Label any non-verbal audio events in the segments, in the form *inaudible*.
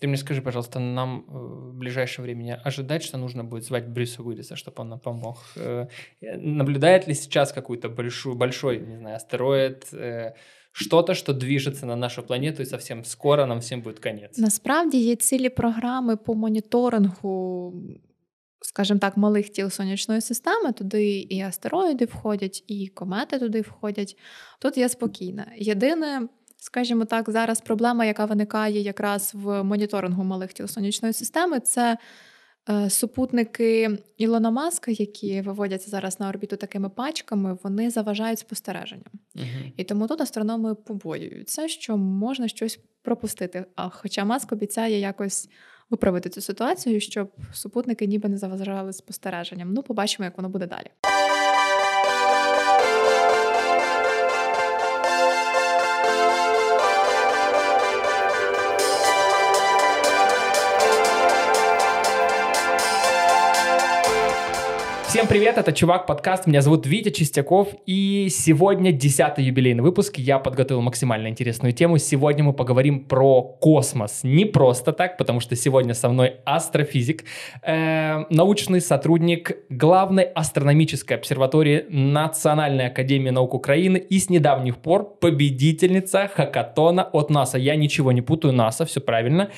Ты мне скажи, пожалуйста, нам э, в ближайшее время ожидать, что нужно будет звать Брюса Уиллиса, чтобы он нам помог? Э, наблюдает ли сейчас какую-то большую, большой, не знаю, астероид, э, что-то, що движеться на нашу планету, і совсем скоро нам всім буде конець. Насправді є цілі програми по моніторингу, скажімо так, малих тіл сонячної системи. Туди і астероїди входять, і комети туди входять. Тут я спокійна. Єдине, скажімо так, зараз проблема, яка виникає якраз в моніторингу малих тіл сонячної системи, це Е, супутники Ілона Маска, які виводяться зараз на орбіту такими пачками, вони заважають спостереженням. uh І тому тут астрономи побоюються, що можна щось пропустити. А хоча Маск обіцяє якось виправити цю ситуацію, щоб супутники ніби не заважали спостереженням. Ну, побачимо, як воно буде далі. Всем привет, это Чувак подкаст, меня зовут Витя Чистяков, и сегодня десятый юбилейный выпуск, я подготовил максимально интересную тему, сегодня мы поговорим про космос, не просто так, потому что сегодня со мной астрофизик, э, научный сотрудник главной астрономической обсерватории Национальной академии наук Украины и с недавних пор победительница хакатона от НАСА, я ничего не путаю, НАСА, все правильно,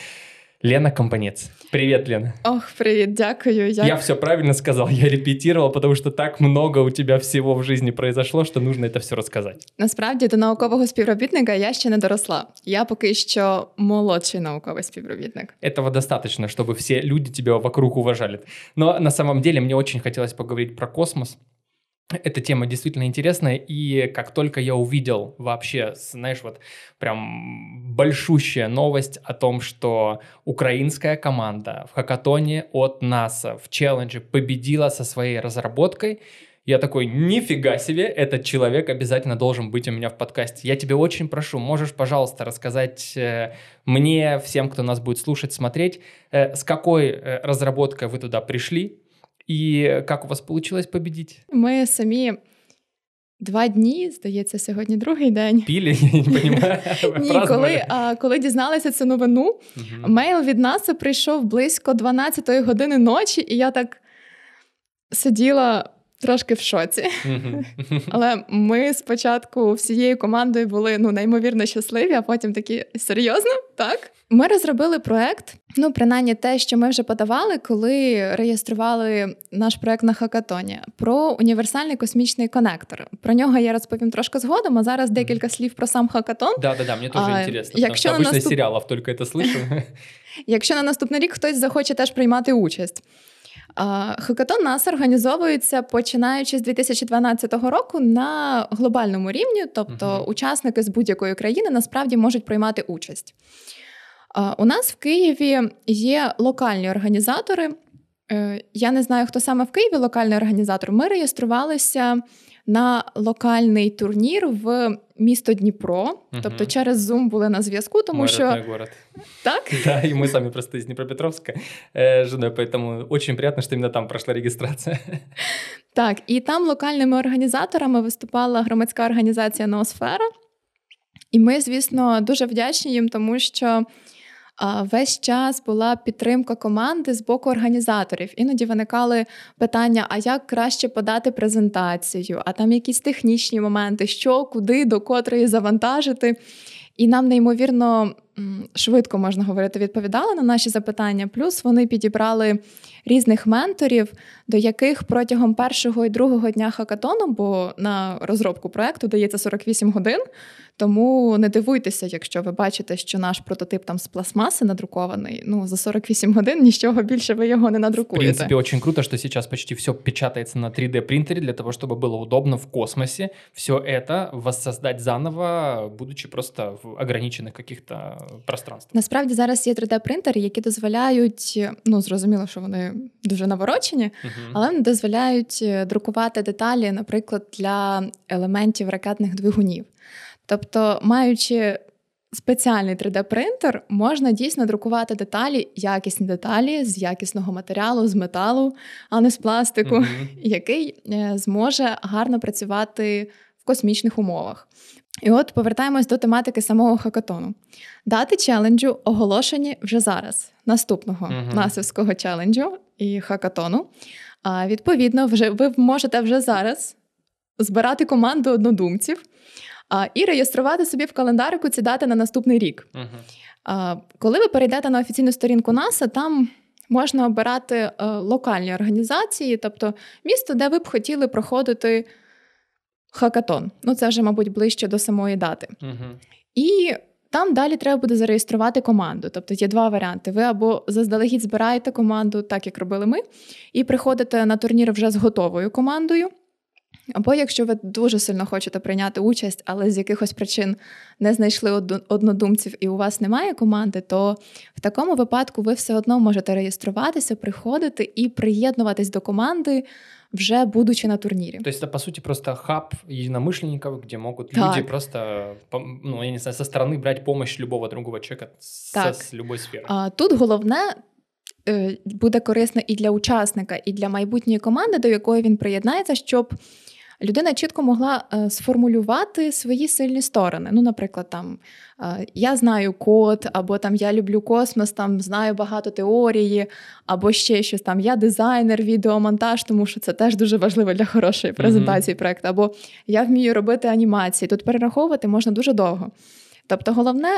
Лена Компанец. Привет, Лена. Ох, привет, дякую. Я... я все правильно сказал, я репетировал, потому что так много у тебя всего в жизни произошло, что нужно это все рассказать. Насправді до наукового співробітника я ще не доросла. Я поки що молодший науковий співробітник. Этого достаточно, чтобы все люди тебя вокруг уважали. Но на самом деле мне очень хотелось поговорить про космос. Эта тема действительно интересная, и как только я увидел вообще, знаешь, вот прям большущая новость о том, что украинская команда в хакатоне от НАСА в челлендже победила со своей разработкой, я такой, нифига себе, этот человек обязательно должен быть у меня в подкасте. Я тебя очень прошу, можешь, пожалуйста, рассказать э, мне, всем, кто нас будет слушать, смотреть, э, с какой э, разработкой вы туда пришли, І як у вас вийшло побідіть? Ми самі два дні, здається, сьогодні другий день. Пілі, *laughs* я не розумію. *laughs* Ні, коли, а, коли дізналися цю новину, угу. мейл від нас прийшов близько 12-ї години ночі, і я так сиділа. Трошки в шоці. Mm-hmm. *laughs* Але ми спочатку всією командою були ну, неймовірно щасливі, а потім такі серйозно, так? Ми розробили проект. Ну, принаймні, те, що ми вже подавали, коли реєстрували наш проект на хакатоні, про універсальний космічний конектор. Про нього я розповім трошки згодом. А зараз декілька слів про сам хакатон. Да, да, да, мені теж інтересно. Якщо на наступ... серіалів тільки це слышу. *laughs* Якщо на наступний рік хтось захоче теж приймати участь. Хакатон нас організовується починаючи з 2012 року на глобальному рівні, тобто uh-huh. учасники з будь-якої країни насправді можуть приймати участь. У нас в Києві є локальні організатори. Е, я не знаю, хто саме в Києві локальний організатор. Ми реєструвалися на локальний турнір в місто Дніпро. Угу. Тобто через Zoom були на зв'язку, тому Мой що город. так *laughs* да, і ми самі просто з Дніпропетровська э, женою, поэтому очень приятно, що іменно там пройшла реєстрація. *laughs* Так, і там локальними організаторами виступала громадська організація Ноосфера. І ми, звісно, дуже вдячні їм, тому що весь час була підтримка команди з боку організаторів. Іноді виникали питання: а як краще подати презентацію, а там якісь технічні моменти, що, куди, до котрої завантажити. І нам неймовірно швидко можна говорити, відповідали на наші запитання. Плюс вони підібрали різних менторів, до яких протягом першого і другого дня хакатону, бо на розробку проекту дається 48 годин. Тому не дивуйтеся, якщо ви бачите, що наш прототип там з пластмаси надрукований. Ну за 48 годин нічого більше ви його не надрукуєте. В принципі, очень круто, що зараз почти все печатається на 3D принтере для того, щоб було удобно в космосі все это воссоздать заново, будучи просто в ограничених каких-то пространствах. Насправді зараз є 3D-принтери, які дозволяють, ну зрозуміло, що вони дуже наворочені, uh-huh. але вони дозволяють е, друкувати деталі, наприклад, для елементів ракетних двигунів. Тобто, маючи спеціальний 3D-принтер, можна дійсно друкувати деталі, якісні деталі з якісного матеріалу, з металу, а не з пластику, mm-hmm. *laughs* який е, зможе гарно працювати в космічних умовах. І от повертаємось до тематики самого хакатону. Дати челенджу оголошені вже зараз, наступного uh насівського челенджу і хакатону. А відповідно, вже ви можете вже зараз збирати команду однодумців а, і реєструвати собі в календарику ці дати на наступний рік. uh А, Коли ви перейдете на офіційну сторінку НАСА, там можна обирати е, локальні організації, тобто місто, де ви б хотіли проходити хакатон. Ну, це вже, мабуть, ближче до самої дати. uh І там далі треба буде зареєструвати команду. Тобто є два варіанти. Ви або заздалегідь збираєте команду, так як робили ми, і приходите на турнір вже з готовою командою. Або якщо ви дуже сильно хочете прийняти участь, але з якихось причин не знайшли однодумців і у вас немає команди, то в такому випадку ви все одно можете реєструватися, приходити і приєднуватись до команди вже будучи на турнірі. То есть это, по суті, просто хаб единомышленников, где могут так. люди просто, ну, я не знаю, со стороны брать помощь любого другого человека так. с, с любой сфери. А, Тут головне е, буде корисно і для учасника, і для майбутньої команди, до якої він приєднається, щоб людина чітко могла е, сформулювати свої сильні сторони. Ну, наприклад, там е, я знаю код, або там я люблю космос, там знаю багато теорії, або ще щось там. Я дизайнер, відеомонтаж, тому що це теж дуже важливо для хорошої презентації mm-hmm. проекту. Або я вмію робити анімації. Тут перераховувати можна дуже довго. Тобто, головне,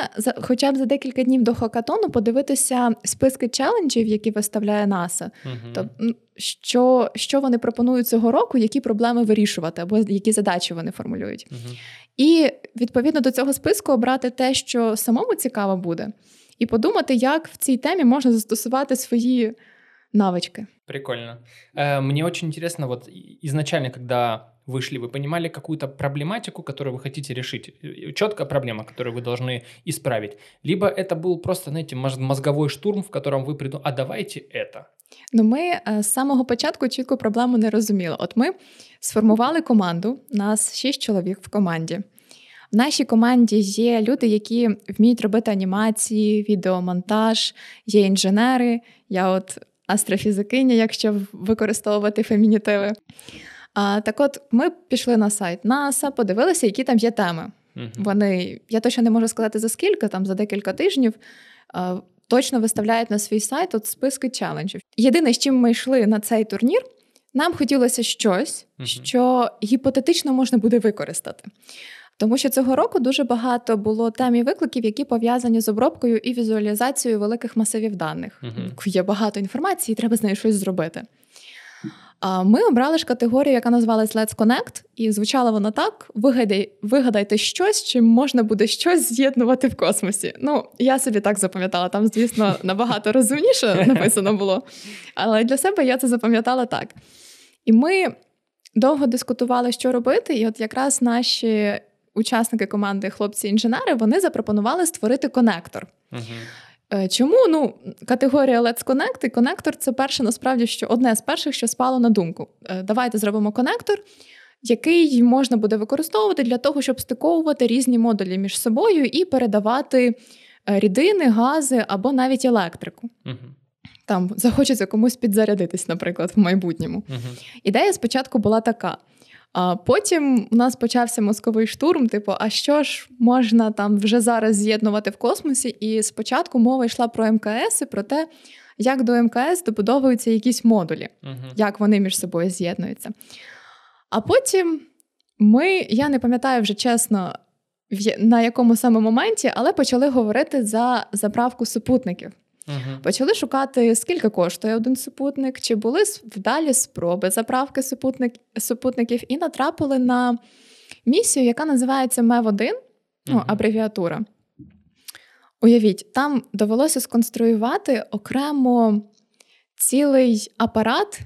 хоча б за декілька днів до хакатону подивитися списки челенджів, які виставляє НАСА. uh Тобто, що що вони пропонують цього року, які проблеми вирішувати, або які задачі вони формулюють. uh І відповідно до цього списку обрати те, що самому цікаво буде, і подумати, як в цій темі можна застосувати свої навички. Прикольно. Мне очень интересно, вот изначально, когда вышли, вы понимали какую-то проблематику, которую вы хотите решить, четкая проблема, которую вы должны исправить, либо это был просто, знаете, мозговой штурм, в котором ви придумали, а давайте это. Ну, ми е, з самого початку чітку проблему не розуміли. От ми сформували команду, нас шість чоловік в команді. В нашій команді є люди, які вміють робити анімації, відеомонтаж, є інженери. Я от астрофізикиня, якщо використовувати фемінітиви. А, Так от ми пішли на сайт НАСА, подивилися, які там є теми. uh Вони, я точно не можу сказати за скільки, там за декілька тижнів. А, Точно виставляють на свій сайт от списки челенджів. Єдине, з чим ми йшли на цей турнір, нам хотілося щось, uh що гіпотетично можна буде використати. Тому що цього року дуже багато було тем і викликів, які пов'язані з обробкою і візуалізацією великих масивів даних. uh Є багато інформації, і треба з нею щось зробити. Ми обрали ж категорію, яка називалась Let's Connect, і звучала вона так: Вигадай, вигадайте щось, чим можна буде щось з'єднувати в космосі. Ну, я собі так запам'ятала, там, звісно, *laughs* набагато розумніше написано було. Але для себе я це запам'ятала так. І ми довго дискутували, що робити, і от якраз наші учасники команди хлопці-інженери вони запропонували створити конектор. Uh-huh. Е, чому ну категорія Let's Connect і конектор це перше, насправді що одне з перших, що спало на думку. Е, давайте зробимо конектор, який можна буде використовувати для того, щоб стиковувати різні модулі між собою і передавати е, рідини, гази або навіть електрику. Угу. Там захочеться комусь підзарядитись, наприклад, в майбутньому. Угу. Ідея спочатку була така: а потім у нас почався мозковий штурм. Типу, а що ж можна там вже зараз з'єднувати в космосі? І спочатку мова йшла про МКС і про те, як до МКС добудовуються якісь модулі, uh як вони між собою з'єднуються. А потім ми, я не пам'ятаю вже чесно, на якому саме моменті, але почали говорити за заправку супутників. Угу. Почали шукати, скільки коштує один супутник, чи були вдалі спроби заправки супутник, супутників, і натрапили на місію, яка називається МЕВ-1, ну, абревіатура. Уявіть, там довелося сконструювати окремо цілий апарат,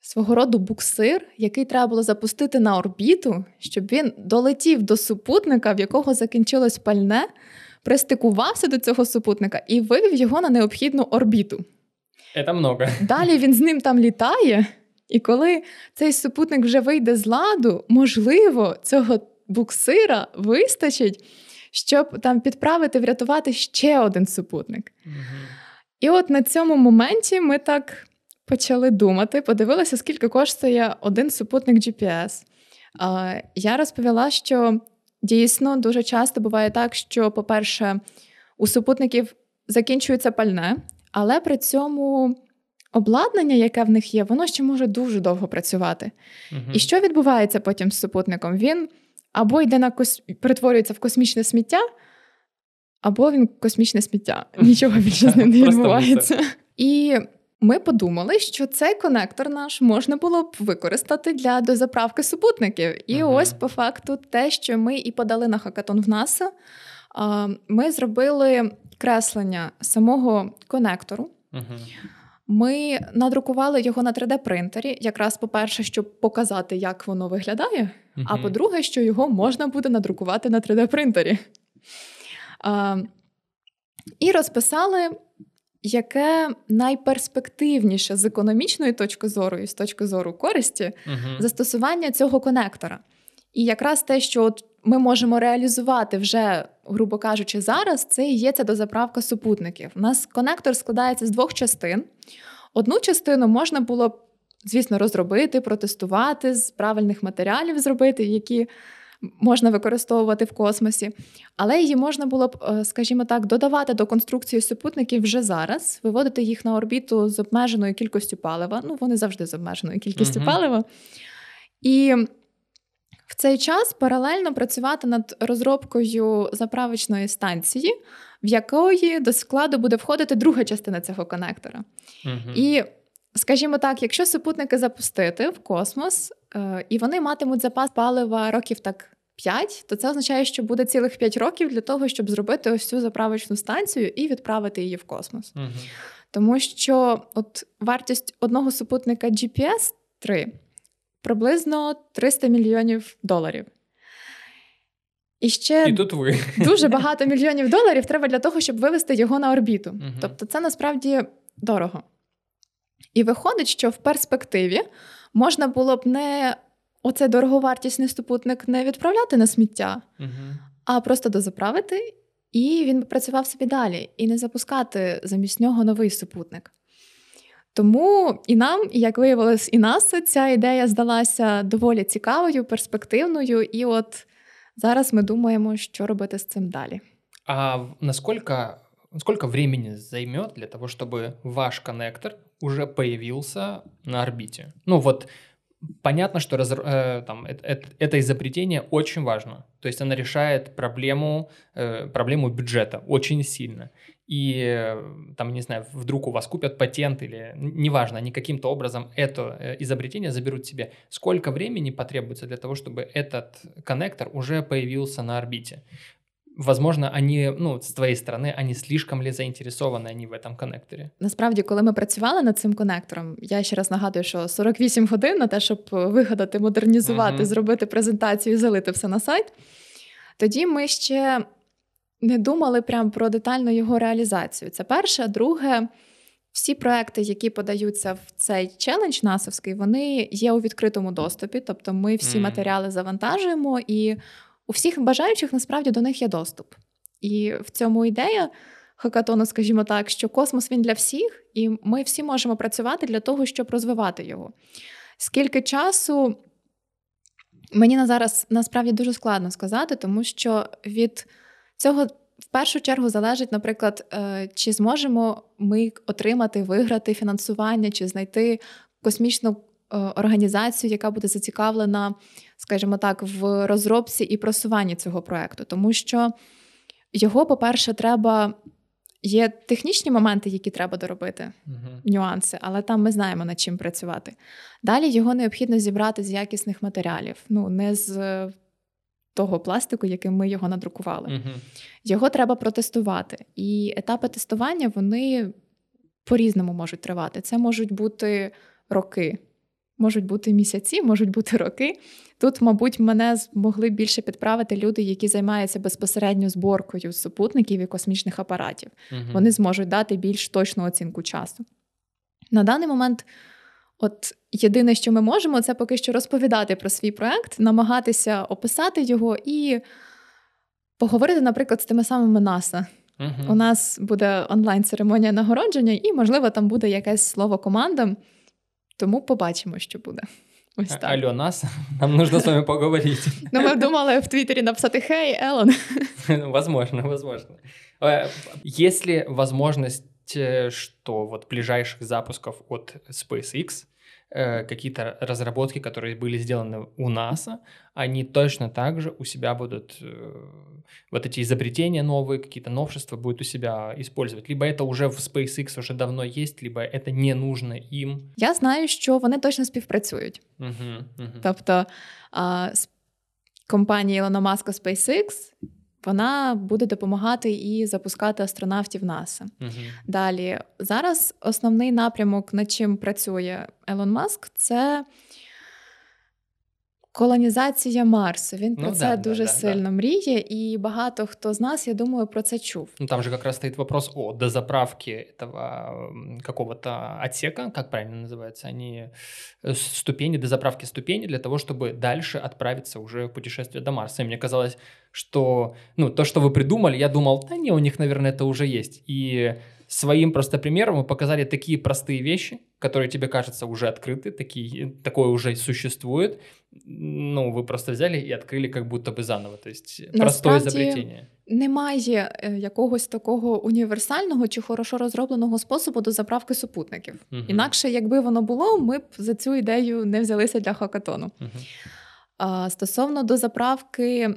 свого роду буксир, який треба було запустити на орбіту, щоб він долетів до супутника, в якого закінчилось пальне пристикувався до цього супутника і вивів його на необхідну орбіту. Це много. Далі він з ним там літає, і коли цей супутник вже вийде з ладу, можливо, цього буксира вистачить, щоб там підправити, врятувати ще один супутник. Угу. І от на цьому моменті ми так почали думати, подивилися, скільки коштує один супутник GPS. Я розповіла, що дійсно дуже часто буває так, що, по-перше, у супутників закінчується пальне, але при цьому обладнання, яке в них є, воно ще може дуже довго працювати. Угу. І що відбувається потім з супутником? Він або йде на кос... перетворюється в космічне сміття, або він космічне сміття. *laughs* Нічого більше з ним не відбувається. І ми подумали, що цей конектор наш можна було б використати для дозаправки супутників. І uh ось по факту те, що ми і подали на хакатон в НАСА, ми зробили креслення самого конектору. uh Ми надрукували його на 3D-принтері, якраз, по-перше, щоб показати, як воно виглядає. uh А по-друге, що його можна буде надрукувати на 3D-принтері. І розписали яке найперспективніше з економічної точки зору і з точки зору користі uh застосування цього конектора. І якраз те, що от ми можемо реалізувати вже, грубо кажучи, зараз, це і є ця дозаправка супутників. У нас конектор складається з двох частин. Одну частину можна було б, звісно, розробити, протестувати, з правильних матеріалів зробити, які можна використовувати в космосі, але її можна було б, е, скажімо так, додавати до конструкції супутників вже зараз, виводити їх на орбіту з обмеженою кількістю палива. Ну, вони завжди з обмеженою кількістю uh палива. І в цей час паралельно працювати над розробкою заправочної станції, в якої до складу буде входити друга частина цього конектора. uh І Скажімо так, якщо супутники запустити в космос, е, і вони матимуть запас палива років так 5, то це означає, що буде цілих 5 років для того, щоб зробити ось цю заправочну станцію і відправити її в космос. Угу. Тому що от вартість одного супутника GPS 3 приблизно 300 мільйонів доларів. І ще і тут ви. дуже *laughs* багато мільйонів доларів треба для того, щоб вивести його на орбіту. Угу. Тобто, це насправді дорого. І виходить, що в перспективі можна було б не оцей дороговартісний супутник не відправляти на сміття, угу. а просто дозаправити, і він би працював собі далі, і не запускати замість нього новий супутник. Тому і нам, і як виявилось, і нас ця ідея здалася доволі цікавою, перспективною, і от зараз ми думаємо, що робити з цим далі. А наскільки сколько времени займет для того, чтобы ваш коннектор уже появился на орбите? Ну вот понятно, что раз, э, там, это, это, изобретение очень важно. То есть оно решает проблему, э, проблему бюджета очень сильно. И э, там, не знаю, вдруг у вас купят патент или неважно, они каким-то образом это э, изобретение заберут себе. Сколько времени потребуется для того, чтобы этот коннектор уже появился на орбите? Возможно, они, ну, с твоей стороны, они слишком ли заинтересованы они в этом коннекторе? Насправді, коли ми працювали над цим коннектором, я ще раз нагадую, що 48 годин на те, щоб вигадати, модернізувати, uh-huh. зробити презентацію і залити все на сайт. Тоді ми ще не думали прямо про детальну його реалізацію. Це перше. Друге, всі проекти, які подаються в цей челендж насовський, вони є у відкритому доступі. Тобто, ми всі mm. матеріали завантажуємо і. У всіх бажаючих насправді до них є доступ. І в цьому ідея хакатону, скажімо так, що космос він для всіх, і ми всі можемо працювати для того, щоб розвивати його. Скільки часу мені на зараз насправді дуже складно сказати, тому що від цього в першу чергу залежить, наприклад, е, чи зможемо ми отримати, виграти фінансування, чи знайти космічну Е, організацію, яка буде зацікавлена, скажімо так, в розробці і просуванні цього проекту, тому що його, по-перше, треба. Є технічні моменти, які треба доробити, uh-huh. нюанси, але там ми знаємо над чим працювати. Далі його необхідно зібрати з якісних матеріалів, ну не з того пластику, яким ми його надрукували. Uh-huh. Його треба протестувати. І етапи тестування вони по-різному можуть тривати. Це можуть бути роки можуть бути місяці, можуть бути роки. Тут, мабуть, мене змогли більше підправити люди, які займаються безпосередньо зборкою супутників і космічних апаратів. Угу. Вони зможуть дати більш точну оцінку часу. На даний момент, от єдине, що ми можемо, це поки що розповідати про свій проект, намагатися описати його і поговорити, наприклад, з тими самими НАСА. Uh-huh. У нас буде онлайн-церемонія нагородження, і, можливо, там буде якесь слово командам. Тому побачимо, що буде. Ось так. Алло, нас, нам нужно с вами поговорить. Ну, ми думали в Твіттері написати «Хей, Елон». *laughs* Возможно, возможно. Э, Есть ли возможность, э, что вот ближайших запусков от SpaceX э, какие-то разработки, которые были сделаны у НАСА, они точно так же у себя будут э, вот эти изобретения новые, какие-то новшества будут у себя использовать. Либо это уже в SpaceX уже давно есть, либо это не нужно им. Я знаю, що вони точно співпрацюють. Мгм, мгм. Тобто а, с- компанія Ілона Маска SpaceX вона буде допомагати і запускати астронавтів НАСА. Угу. Далі, зараз основний напрямок, над чим працює Елон Маск, це колонізація Марсу. Він про Ну це да, да, дуже да, да. сильно мріє, і багато хто з нас, я думаю, про це чув. Ну, там же как раз стоит вопрос о дозаправке этого м, какого-то отсека, как правильно называется, они э, ступени, дозаправки ступени для того, чтобы дальше отправиться уже в путешествие до Марса. И мне казалось, что, ну, то, что вы придумали, я думал, да не, у них, наверное, это уже есть. И своим просто примером мы показали такие простые вещи, которые тебе кажется уже открыты, такие, такое уже существует. Ну, вы просто взяли и открыли как будто бы заново. То есть простое Насправді, изобретение. Немає е, якогось такого універсального чи хорошо розробленого способу до заправки супутників. Мгм. Інакше, якби воно було, ми б за цю ідею не взялися для хакатону. Мгм. А, Стосовно до заправки,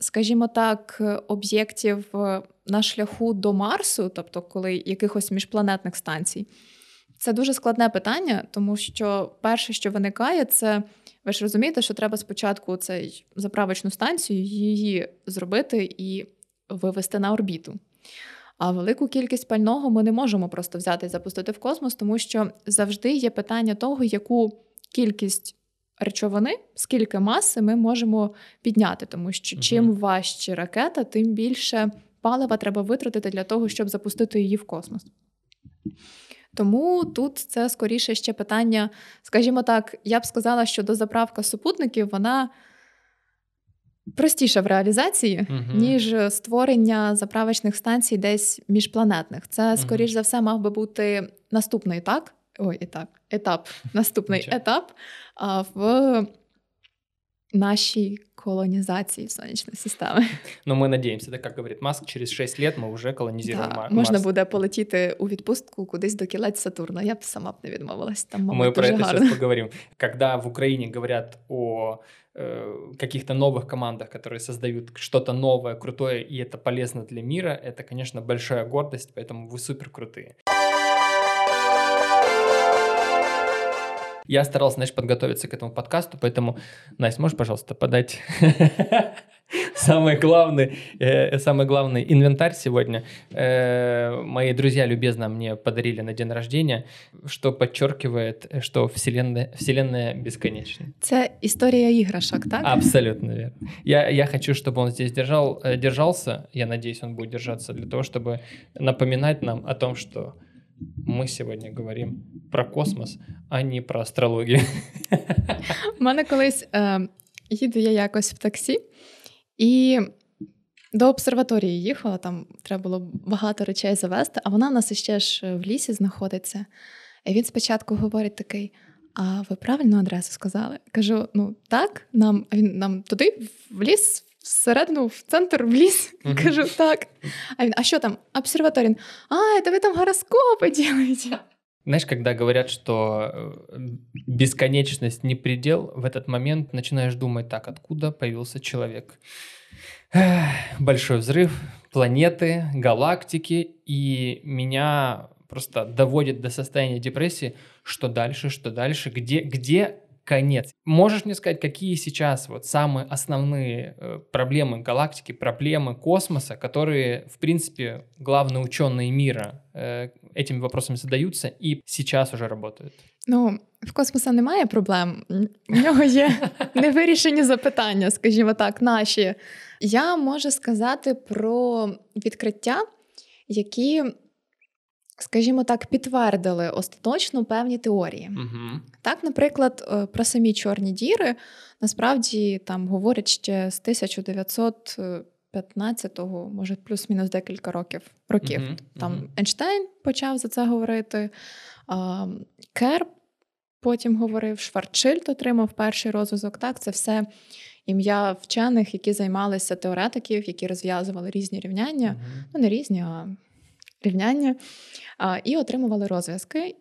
скажімо так, об'єктів е, на шляху до Марсу, тобто коли якихось міжпланетних станцій, це дуже складне питання, тому що перше, що виникає, це ви ж розумієте, що треба спочатку цей заправочну станцію її зробити і вивести на орбіту. А велику кількість пального ми не можемо просто взяти і запустити в космос, тому що завжди є питання того, яку кількість речовини, скільки маси ми можемо підняти, тому що чим важче ракета, тим більше палива треба витратити для того, щоб запустити її в космос. Тому тут це скоріше ще питання, скажімо так, я б сказала, що дозаправка супутників вона простіша в реалізації, Мгм. ніж створення заправочних станцій десь міжпланетних. Це, скоріш за все, мав би бути наступний етап. Ой, етап, етап, *laughs* наступний Нічого. етап а, в нашій колонізації сонячної системи. *laughs* Но мы надеемся, да, как говорит Маск, через 6 лет мы уже колонизируем Да, Ма- можна Марс. буде полетіти у відпустку кудись до кілець Сатурна. Я б сама б не відмовилась. Там мабуть, Мы про дуже это гарно. сейчас *laughs* поговорим. Когда в Украине говорят о э, каких-то новых командах, которые создают что-то новое, крутое, и это полезно для мира, это, конечно, большая гордость, поэтому вы супер крутые. Я старался, знаешь, подготовиться к этому подкасту, поэтому, Настя, можешь, пожалуйста, подать *laughs* самый главный, э, самый главный инвентарь сегодня. Э, мои друзья любезно мне подарили на день рождения, что подчеркивает, э, что вселенная, вселенная бесконечна. Це історія іграшок, так? Абсолютно верно. Я, я хочу, чтобы он здесь держал, э, держался. Я надеюсь, он будет держаться для того, чтобы напоминать нам о том, что мы сегодня говорим про космос, а не про астрологию. У мене колись е, їду я якось в таксі, і до обсерваторії їхала, там треба було багато речей завести, а вона в нас іще ж в лісі знаходиться. І він спочатку говорить такий: А ви правильну адресу сказали? Кажу: ну так, нам, він нам туди, в ліс, всередину, в центр, в ліс. Мгм. Кажу, так. А він, а що там? Обсерваторія. Він, А, це ви там гороскопи ділите. Знаешь, когда говорят, что э, бесконечность не предел, в этот момент начинаешь думать, так, откуда появился человек? Эх, Большой взрыв, планеты, галактики, и меня просто доводит до состояния депрессии, что дальше, что дальше, где, где конец. Можешь мне сказать, какие сейчас вот самые основные э, проблемы галактики, проблемы космоса, которые, в принципе, главные ученые мира э, этими вопросами задаются и сейчас уже работают? Ну, в космоса немає проблем. В нього є *laughs* невирішені запитання, скажімо так, наші. Я можу сказати про відкриття, які, скажімо так, підтвердили остаточно певні теорії. Мгм. Так, наприклад, е, про самі чорні діри насправді там говорять ще з 1915-го, може, плюс-мінус декілька років. років. Мгм, Там мгм. Ейнштейн почав за це говорити. а, Кер потім говорив, Шварчильд отримав перший розв'язок. Так, це все ім'я вчених, які займалися теоретиків, які розв'язували різні рівняння, mm-hmm. ну не різні, а рівняння, і отримували розв'язки.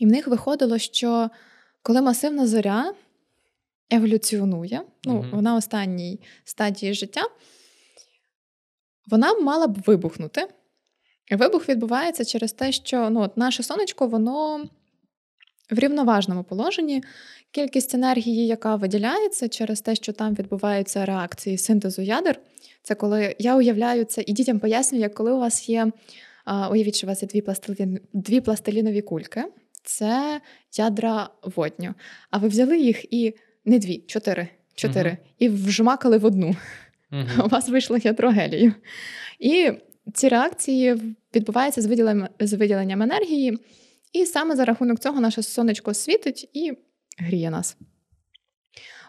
І в них виходило, що коли масивна зоря еволюціонує, ну, mm-hmm. вона в останній стадії життя, вона мала б вибухнути. Вибух відбувається через те, що ну, от наше сонечко, воно в рівноважному положенні. Кількість енергії, яка виділяється через те, що там відбуваються реакції синтезу ядер. Це коли я уявляю це і дітям пояснюю, як коли у вас є, уявіть, що у вас є дві пластилін, дві пластилінові кульки, це ядра водню. А ви взяли їх і не дві, чотири, чотири, uh і вжмакали в одну. uh У вас вийшло ядро гелію. І ці реакції відбуваються з виділенням, з виділенням енергії, і саме за рахунок цього наше сонечко світить і гріє нас.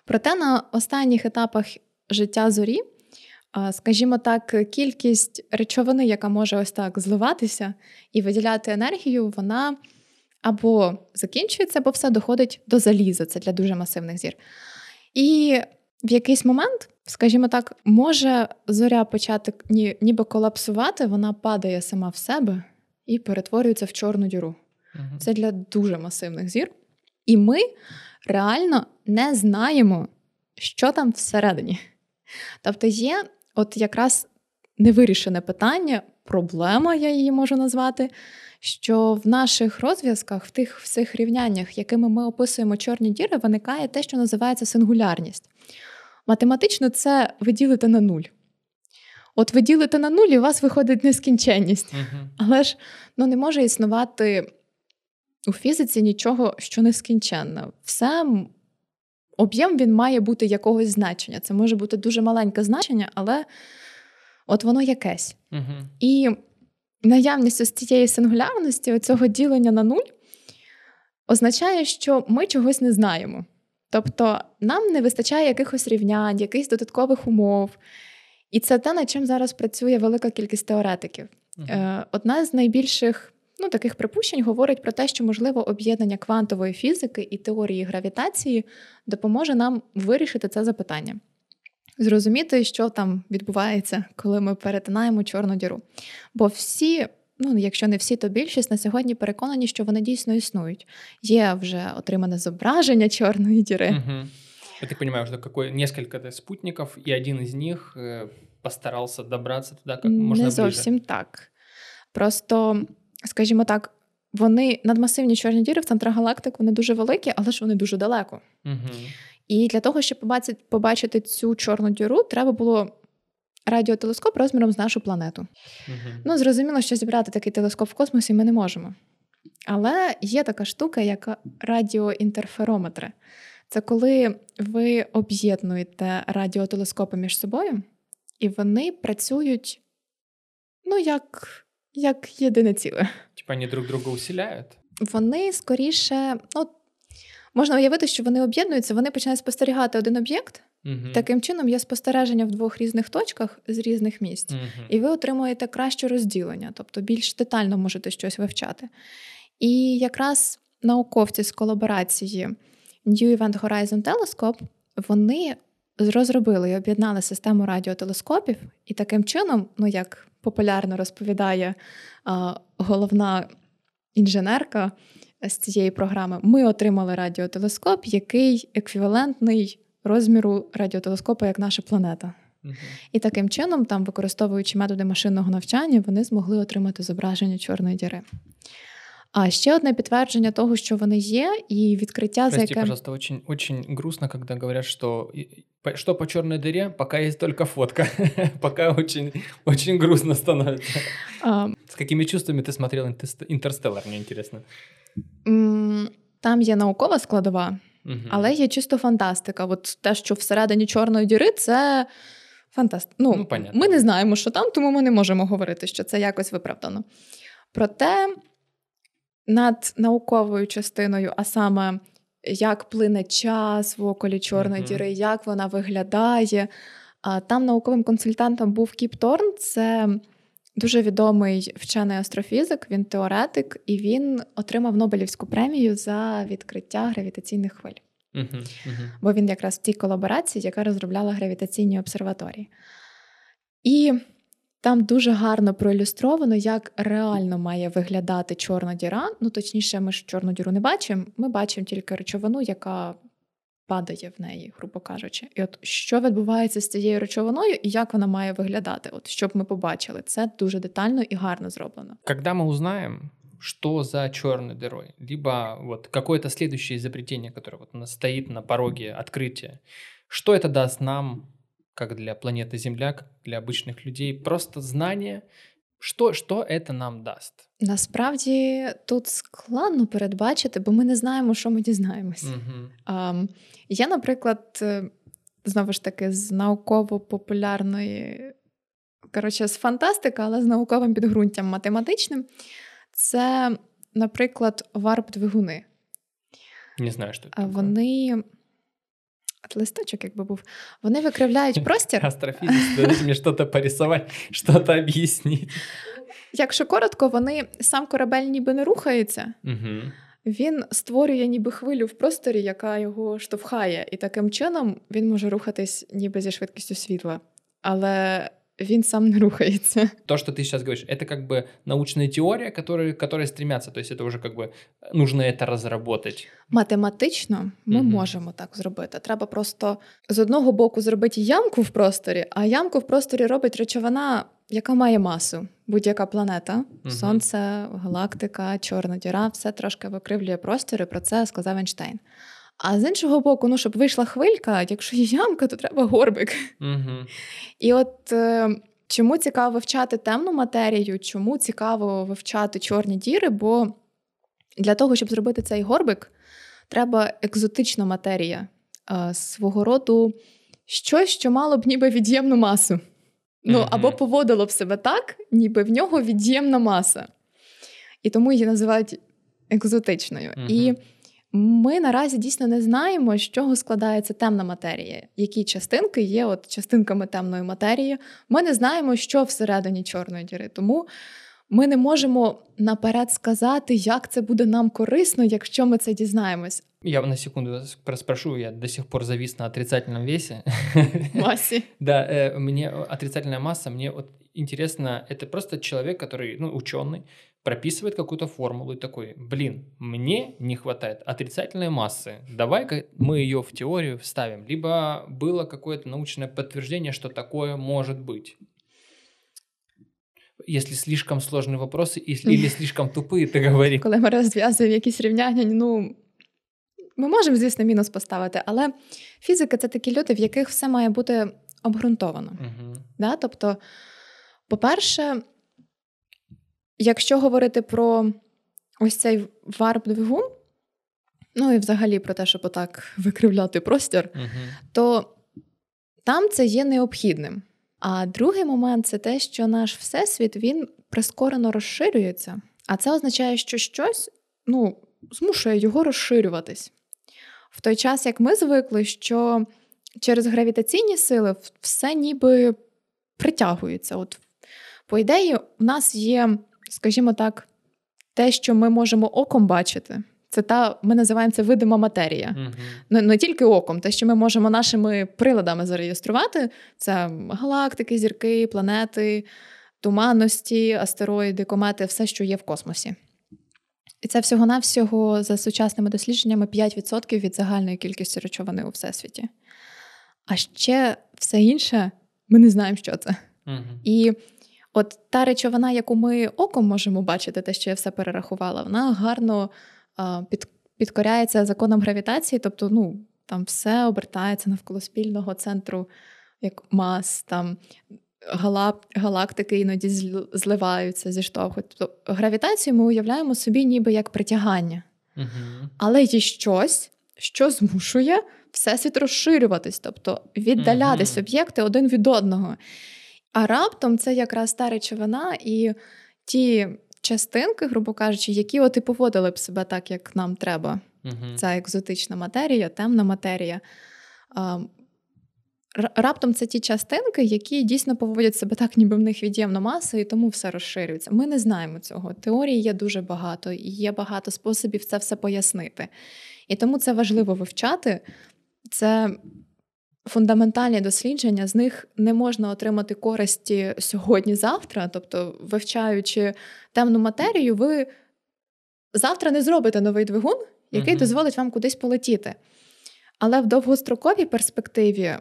Проте на останніх етапах життя зорі, скажімо так, кількість речовини, яка може ось так зливатися і виділяти енергію, вона або закінчується, або все доходить до заліза. Це для дуже масивних зір. І в якийсь момент, скажімо так, може зоря почати ні, ніби колапсувати, вона падає сама в себе і перетворюється в чорну діру. Угу. Це для дуже масивних зір. І ми реально не знаємо, що там всередині. Тобто є от якраз невирішене питання, проблема, я її можу назвати, що в наших розв'язках, в тих всіх рівняннях, якими ми описуємо чорні діри, виникає те, що називається сингулярність. Математично це ви ділите на нуль. От ви ділите на нуль, і у вас виходить нескінченність. Uh-huh. Але ж ну, не може існувати у фізиці нічого, що нескінченно. Все об'єм він має бути якогось значення. Це може бути дуже маленьке значення, але от воно якесь. Uh-huh. І наявність ось цієї сингулярності, цього ділення на нуль, означає, що ми чогось не знаємо. Тобто нам не вистачає якихось рівнянь, якихось додаткових умов. І це те, над чим зараз працює велика кількість теоретиків. Uh-huh. Одна з найбільших ну, таких припущень говорить про те, що можливо об'єднання квантової фізики і теорії гравітації допоможе нам вирішити це запитання. Зрозуміти, що там відбувається, коли ми перетинаємо чорну діру. Бо всі ну якщо не всі, то більшість на сьогодні переконані, що вони дійсно існують. Є вже отримане зображення чорної діри. Угу. Я так понимаю, что какой несколько спутников, и один из них э, постарався добратися туди як можна Не зовсім ближе. так. Просто, скажімо так, вони надмасивні чорні діри в центрах галактик, вони дуже великі, але ж вони дуже далеко. Угу. І для того, щоб побачити, побачити цю чорну діру, треба було радіотелескоп розміром з нашу планету. uh Ну, зрозуміло, що зібрати такий телескоп в космосі ми не можемо. Але є така штука, як радіоінтерферометри. Це коли ви об'єднуєте радіотелескопи між собою, і вони працюють ну, як як єдине ціле. Типа вони друг друга усіляють? Вони скоріше, ну, можна уявити, що вони об'єднуються, вони починають спостерігати один об'єкт, Угу. Таким чином є спостереження в двох різних точках з різних місць, угу. і ви отримуєте краще розділення, тобто більш детально можете щось вивчати. І якраз науковці з колаборації New Event Horizon Telescope вони розробили і об'єднали систему радіотелескопів, і таким чином, ну як популярно розповідає а, головна інженерка з цієї програми, ми отримали радіотелескоп, який еквівалентний розміру радіотелескопа, як наша планета. І таким чином, там, використовуючи методи машинного навчання, вони змогли отримати зображення чорної діри. А ще одне підтвердження того, що вони є, і відкриття Прости, за яке... пожалуйста, очень, очень грустно, коли говорять, що что по черной дыре, пока есть только фотка. *laughs* пока очень, очень грустно становится. А... С какими чувствами ты смотрел «Интерстеллар», мне интересно. Там є наукова складова, Угу. Але є чисто фантастика. От те, що всередині Чорної діри, це фантастика. Ну, ну Ми не знаємо, що там, тому ми не можемо говорити, що це якось виправдано. Проте над науковою частиною, а саме як плине час в околі Чорної угу. діри, як вона виглядає. Там науковим консультантом був Кіп Торн, це дуже відомий вчений астрофізик, він теоретик, і він отримав Нобелівську премію за відкриття гравітаційних хвиль. Мгм, мгм. Бо він якраз в тій колаборації, яка розробляла гравітаційні обсерваторії. І там дуже гарно проілюстровано, як реально має виглядати чорна діра. Ну, точніше, ми ж чорну діру не бачимо. Ми бачимо тільки речовину, яка падає в неї, грубо кажучи. І от що відбувається з цією речовиною і як вона має виглядати, от щоб ми побачили, це дуже детально і гарно зроблено. Когда мы узнаем, что за черной дырой, либо вот какое-то следующее изобретение, которое вот у нас стоит на пороге открытия, что это даст нам, как для планеты Земля, как для обычных людей, просто знание, что, что это нам даст? Насправді тут складно передбачити, бо ми не знаємо, що ми дізнаємось. Мгм. Um, я, наприклад, е, знову ж таки, з науково-популярної, коротше, з фантастики, але з науковим підґрунтям математичним, це, наприклад, варп-двигуни. Не знаю, что это А такое. Вони. Листочок, якби був, вони викривляють простір. Астрофизик, мені щось порисувати, щось об'яснити. Якщо коротко, вони сам корабель ніби не рухається, угу. він створює ніби хвилю в просторі, яка його штовхає, і таким чином він може рухатись ніби зі швидкістю світла. Але він сам не рухається. *laughs* То, что ты сейчас говоришь, это как бы научная теория, которые, которые стремятся, то есть это уже как бы нужно это разработать. Математично ми Мгм. можемо так зробити. Треба просто з одного боку зробити ямку в просторі, а ямку в просторі робить речовина, яка має масу. Будь-яка планета, Мгм. сонце, галактика, чорна діра, все трошки викривлює простір, і про це сказав Ейнштейн. А з іншого боку, ну щоб вийшла хвилька, якщо є ямка, то треба горбик. Мгм. І от е, чому цікаво вивчати темну матерію, чому цікаво вивчати чорні діри? Бо для того, щоб зробити цей горбик, треба екзотична матерія, е, свого роду щось, що мало б ніби від'ємну масу. Ну, Мгм. або поводило б себе так, ніби в нього від'ємна маса. І тому її називають екзотичною. Мгм. І ми наразі дійсно не знаємо, з чого складається темна матерія, які частинки є от частинками темної матерії. Ми не знаємо, що всередині чорної діри. Тому ми не можемо наперед сказати, як це буде нам корисно, якщо ми це дізнаємось. Я на секунду спрошу, я до сих пор завис на отрицательном весе. Масі. *laughs* Да, э, мне отрицательная масса, мне вот интересно, это просто человек, который, ну, ученый, прописывает какую-то формулу и такой, блин, мне не хватает отрицательной массы, давай-ка мы ее в теорию вставим. Либо было какое-то научное подтверждение, что такое может быть. Если слишком сложные вопросы и- или слишком *laughs* тупые, ты говори. Коли ми розв'язуємо якісь рівняння, ну ми можемо, звісно, мінус поставити, але фізики це такі люди, в яких все має бути обґрунтовано. Мгм. Да? Тобто, по-перше, якщо говорити про ось цей варп-двигун, ну і взагалі про те, щоб отак *laughs* викривляти простір, Мгм. то там це є необхідним. А другий момент це те, що наш всесвіт він прискорено розширюється. А це означає, що щось ну, змушує його розширюватись. В той час, як ми звикли, що через гравітаційні сили все ніби притягується. От, по ідеї, у нас є, скажімо так, те, що ми можемо оком бачити. Це та, ми називаємо це видима матерія. Мгм. Не, не тільки оком, те, що ми можемо нашими приладами зареєструвати, це галактики, зірки, планети, туманності, астероїди, комети, все, що є в космосі. І це всього-навсього за сучасними дослідженнями 5% від загальної кількості речовини у всесвіті. А ще все інше ми не знаємо, що це. Мгм. І от та речовина, яку ми оком можемо бачити, те, що я все перерахувала, вона гарно а, під, підкоряється законам гравітації, тобто, ну, там все обертається навколо спільного центру, як мас, там галап, галактики іноді зливаються, зіштовхують. Тобто гравітацію ми уявляємо собі ніби як притягання. Мгм. Але є щось, що змушує всесвіт розширюватись, тобто віддалятись Мгм. об'єкти один від одного. А раптом це якраз та речовина і ті частинки, грубо кажучи, які от і поводили б себе так, як нам треба. Мгм. Ця екзотична матерія, темна матерія. А, раптом це ті частинки, які дійсно поводять себе так, ніби в них від'ємна маса, і тому все розширюється. Ми не знаємо цього. Теорії є дуже багато, і є багато способів це все пояснити. І тому це важливо вивчати. Це фундаментальні дослідження, з них не можна отримати користі сьогодні-завтра. Тобто, вивчаючи темну матерію, ви завтра не зробите новий двигун, який uh дозволить вам кудись полетіти. Але в довгостроковій перспективі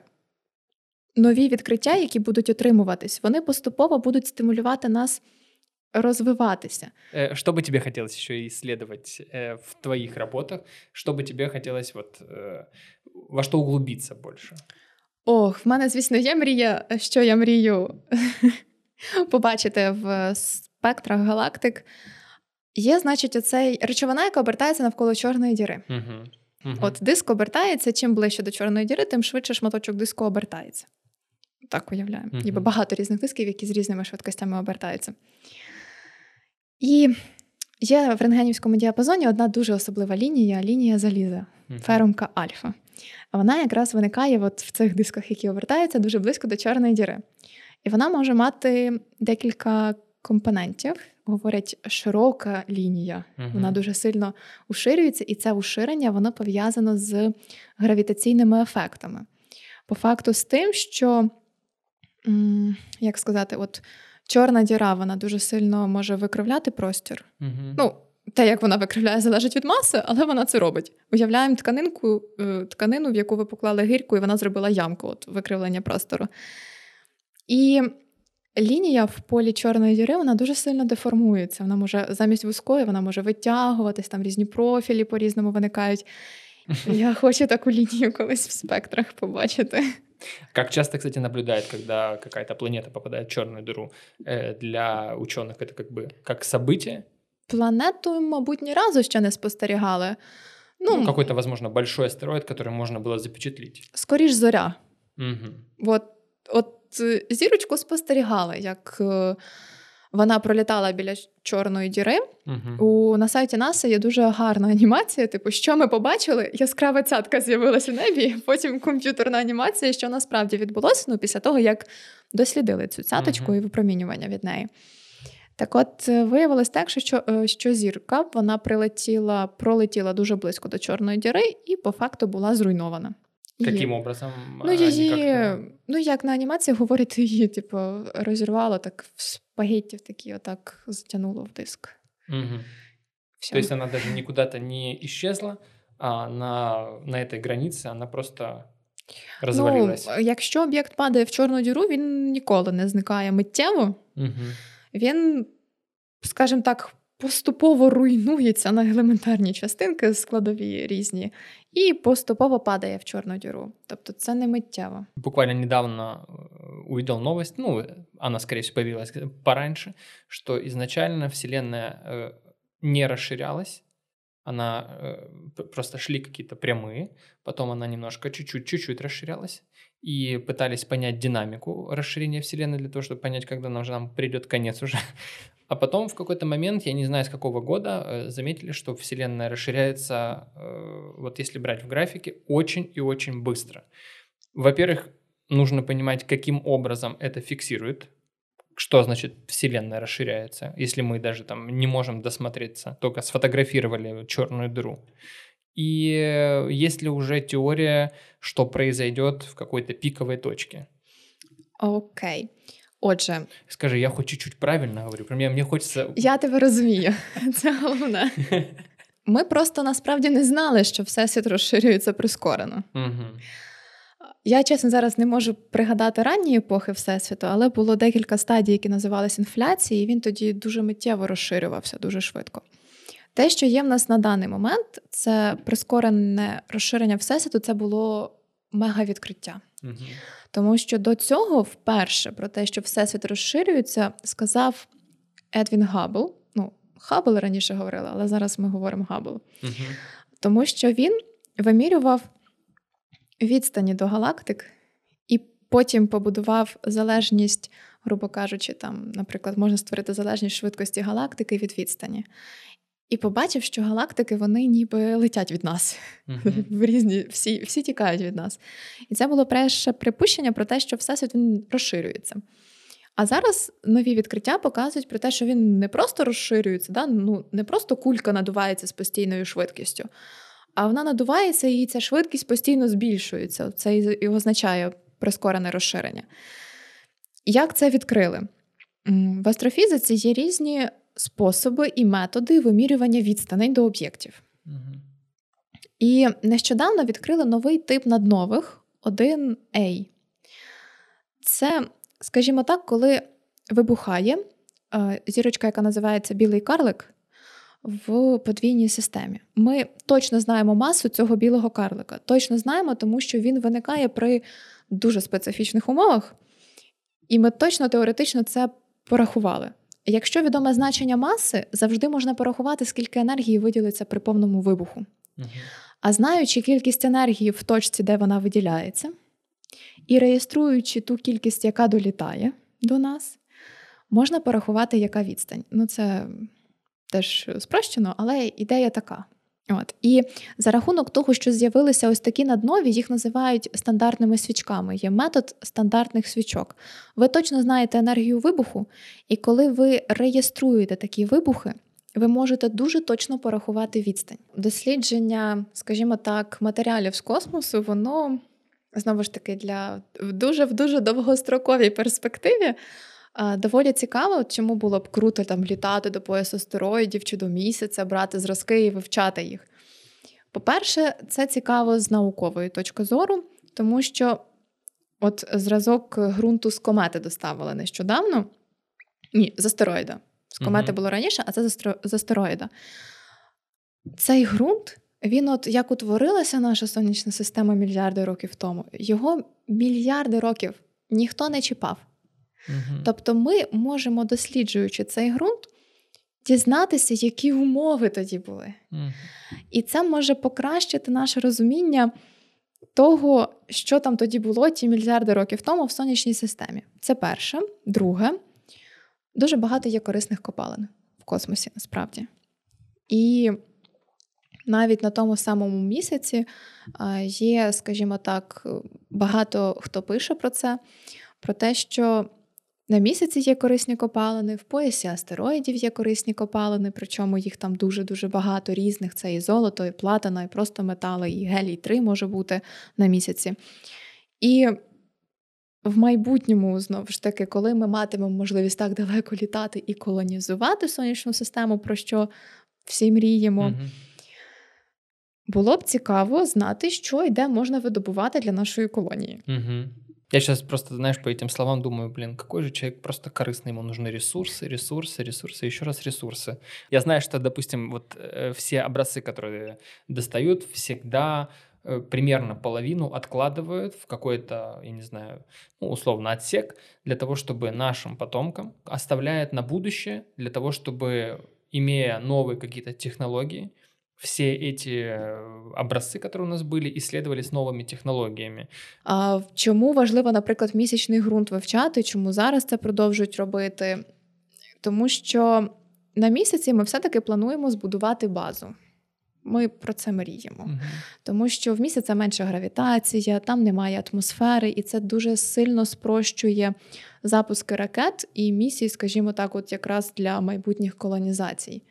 нові відкриття, які будуть отримуватись, вони поступово будуть стимулювати нас розвиватися. Что бы тебе хотелось еще исследовать в твоих работах? Что бы тебе хотелось вот во что углубиться більше? Ох, в мене, звісно, є мрія, що я мрію *laughs* побачити в спектрах галактик. Є, значить, оцей речовина, яка обертається навколо чорної діри. Uh-huh. От диск обертається, чим ближче до чорної діри, тим швидше шматочок диску обертається. Так уявляємо. Ніби багато різних дисків, які з різними швидкостями обертаються. І є в рентгенівському діапазоні одна дуже особлива лінія лінія заліза, ферумка альфа. А вона якраз виникає от в цих дисках, які обертаються, дуже близько до чорної діри. І вона може мати декілька компонентів. Говорять, широка лінія. uh Вона дуже сильно уширюється, і це уширення воно пов'язано з гравітаційними ефектами. По факту, з тим, що, як сказати, от чорна діра вона дуже сильно може викривляти простір. uh Ну, те, як вона викривляє, залежить від маси, але вона це робить. Уявляємо тканинку, е, тканину, в яку ви поклали гірку, і вона зробила ямку, от викривлення простору. І лінія в полі чорної діри вона дуже сильно деформується. Вона може замість вузької, вона може витягуватись, там різні профілі по-різному виникають. *laughs* Я хочу таку лінію колись в спектрах побачити. Как часто, кстати, наблюдают, когда какая-то планета попадает в черную дыру? Э, для ученых это как бы как событие? Планету, мабуть, ні разу ще не спостерігали. Ну, ну Какой-то, возможно, большой астероид, который можно было запечатлеть. Скоріш зоря. Угу. От, от зірочку спостерігали, як вона пролітала біля чорної діри. Угу. У на сайті НАСА є дуже гарна анімація. Типу, що ми побачили? Яскрава цятка з'явилася в небі. *laughs* Потім комп'ютерна анімація, що насправді відбулося ну, після того, як дослідили цю цяточку угу. і випромінювання від неї. Так, от е, виявилось так, що е, що зірка вона прилетіла, пролетіла дуже близько до чорної діри і по факту була зруйнована. Яким образом? Ну, її, ну, як на анімації говорять, її, типу, розірвало так в спагетті такі, отак затягнуло в диск. Угу. То есть она даже никуда-то не исчезла, а на на этой границі вона просто розвалилась. Ну, Якщо об'єкт падає в чорну діру, він ніколи не зникає миттєво. Угу. Він, скажімо так, поступово руйнується на елементарні частинки, складові різні, і поступово падає в чорну діру. Тобто це не миттєво. Буквально недавно э, увидел новость, ну, она, скорее всего, появилась пораньше, что изначально Вселенная э, не расширялась, она э, просто шли какие-то прямые, потом она немножко чуть-чуть, чуть-чуть расширялась, и пытались понять динамику расширения Вселенной для того, чтобы понять, когда нам, нам придет конец уже. *laughs* А потом в какой-то момент, я не знаю с какого года, э, заметили, что Вселенная расширяется, э, вот если брать в графике, очень и очень быстро. Во-первых, нужно понимать, каким образом это фиксирует, что значит Вселенная расширяется, если мы даже там не можем досмотреться, только сфотографировали черную дыру. И э, есть ли уже теория, что произойдет в какой-то пиковой точке? Окей. Okay. Отже, скажи, я хоч чуть-чуть правильно говорю. Про мені хочеться. Я тебе розумію. *laughs* Це головне. *laughs* Ми просто насправді не знали, що всесвіт розширюється прискорено. Угу. Я, чесно, зараз не можу пригадати ранні епохи Всесвіту, але було декілька стадій, які називалися інфляцією, і він тоді дуже миттєво розширювався дуже швидко. Те, що є в нас на даний момент, це прискорене розширення Всесвіту, це було мегавідкриття. Угу. Тому що до цього вперше про те, що Всесвіт розширюється, сказав Едвін Габл. Ну, Хаббл раніше говорила, але зараз ми говоримо Габл. Угу. Тому що він вимірював відстані до галактик і потім побудував залежність, грубо кажучи, там, наприклад, можна створити залежність швидкості галактики від відстані. І побачив, що галактики вони ніби летять від нас. Uh-huh. *laughs* В різні, Всі всі тікають від нас. І це було перше припущення про те, що всесвіт він розширюється. А зараз нові відкриття показують про те, що він не просто розширюється, да? ну, не просто кулька надувається з постійною швидкістю, а вона надувається і ця швидкість постійно збільшується. Це і означає прискорене розширення. Як це відкрили? В астрофізиці є різні способи і методи вимірювання відстаней до об'єктів. Угу. І нещодавно відкрили новий тип наднових 1A. Це, скажімо так, коли вибухає е, зірочка, яка називається білий карлик в подвійній системі. Ми точно знаємо масу цього білого карлика. Точно знаємо, тому що він виникає при дуже специфічних умовах, і ми точно теоретично це порахували. Якщо відоме значення маси, завжди можна порахувати, скільки енергії виділиться при повному вибуху. Угу. А знаючи кількість енергії в точці, де вона виділяється, і реєструючи ту кількість, яка долітає до нас, можна порахувати, яка відстань. Ну, це теж спрощено, але ідея така. От. І за рахунок того, що з'явилися ось такі наднові, їх називають стандартними свічками. Є метод стандартних свічок. Ви точно знаєте енергію вибуху, і коли ви реєструєте такі вибухи, ви можете дуже точно порахувати відстань. Дослідження, скажімо так, матеріалів з космосу, воно знову ж таки для дуже в дуже довгостроковій перспективі. Доволі цікаво, чому було б круто там літати до поясу астероїдів чи до місяця, брати зразки і вивчати їх. По-перше, це цікаво з наукової точки зору, тому що от зразок ґрунту з комети доставили нещодавно. Ні, з астероїда. З комети угу. було раніше, а це з астероїда. Цей ґрунт, він, от як утворилася наша сонячна система мільярди років тому, його мільярди років ніхто не чіпав. Угу. Тобто ми можемо, досліджуючи цей ґрунт, дізнатися, які умови тоді були. Угу. І це може покращити наше розуміння того, що там тоді було ті мільярди років тому в сонячній системі. Це перше. Друге, дуже багато є корисних копалин в космосі насправді. І навіть на тому самому місяці є, скажімо так, багато хто пише про це, про те, що на місяці є корисні копалини, в поясі астероїдів є корисні копалини, причому їх там дуже-дуже багато різних. Це і золото, і платина, і просто метали, і гелій 3 може бути на місяці. І в майбутньому, знову ж таки, коли ми матимемо можливість так далеко літати і колонізувати сонячну систему, про що всі мріємо, було б цікаво знати, що і де можна видобувати для нашої колонії. mm Я сейчас просто, знаешь, по этим словам думаю, блин, какой же человек просто корыстный, ему нужны ресурсы, ресурсы, ресурсы, еще раз ресурсы. Я знаю, что, допустим, вот э, все образцы, которые достают, всегда э, примерно половину откладывают в какой-то, я не знаю, ну, условно отсек для того, чтобы нашим потомкам оставляет на будущее, для того, чтобы, имея новые какие-то технологии, все эти э, образцы, которые у нас были, исследовались новими технологіями. А чому важливо, наприклад, місячний ґрунт вивчати? Чому зараз це продовжують робити? Тому що на місяці ми все-таки плануємо збудувати базу. Ми про це мріємо, uh тому що в місяця менша гравітація, там немає атмосфери, і це дуже сильно спрощує запуски ракет і місій, скажімо так, от якраз для майбутніх колонізацій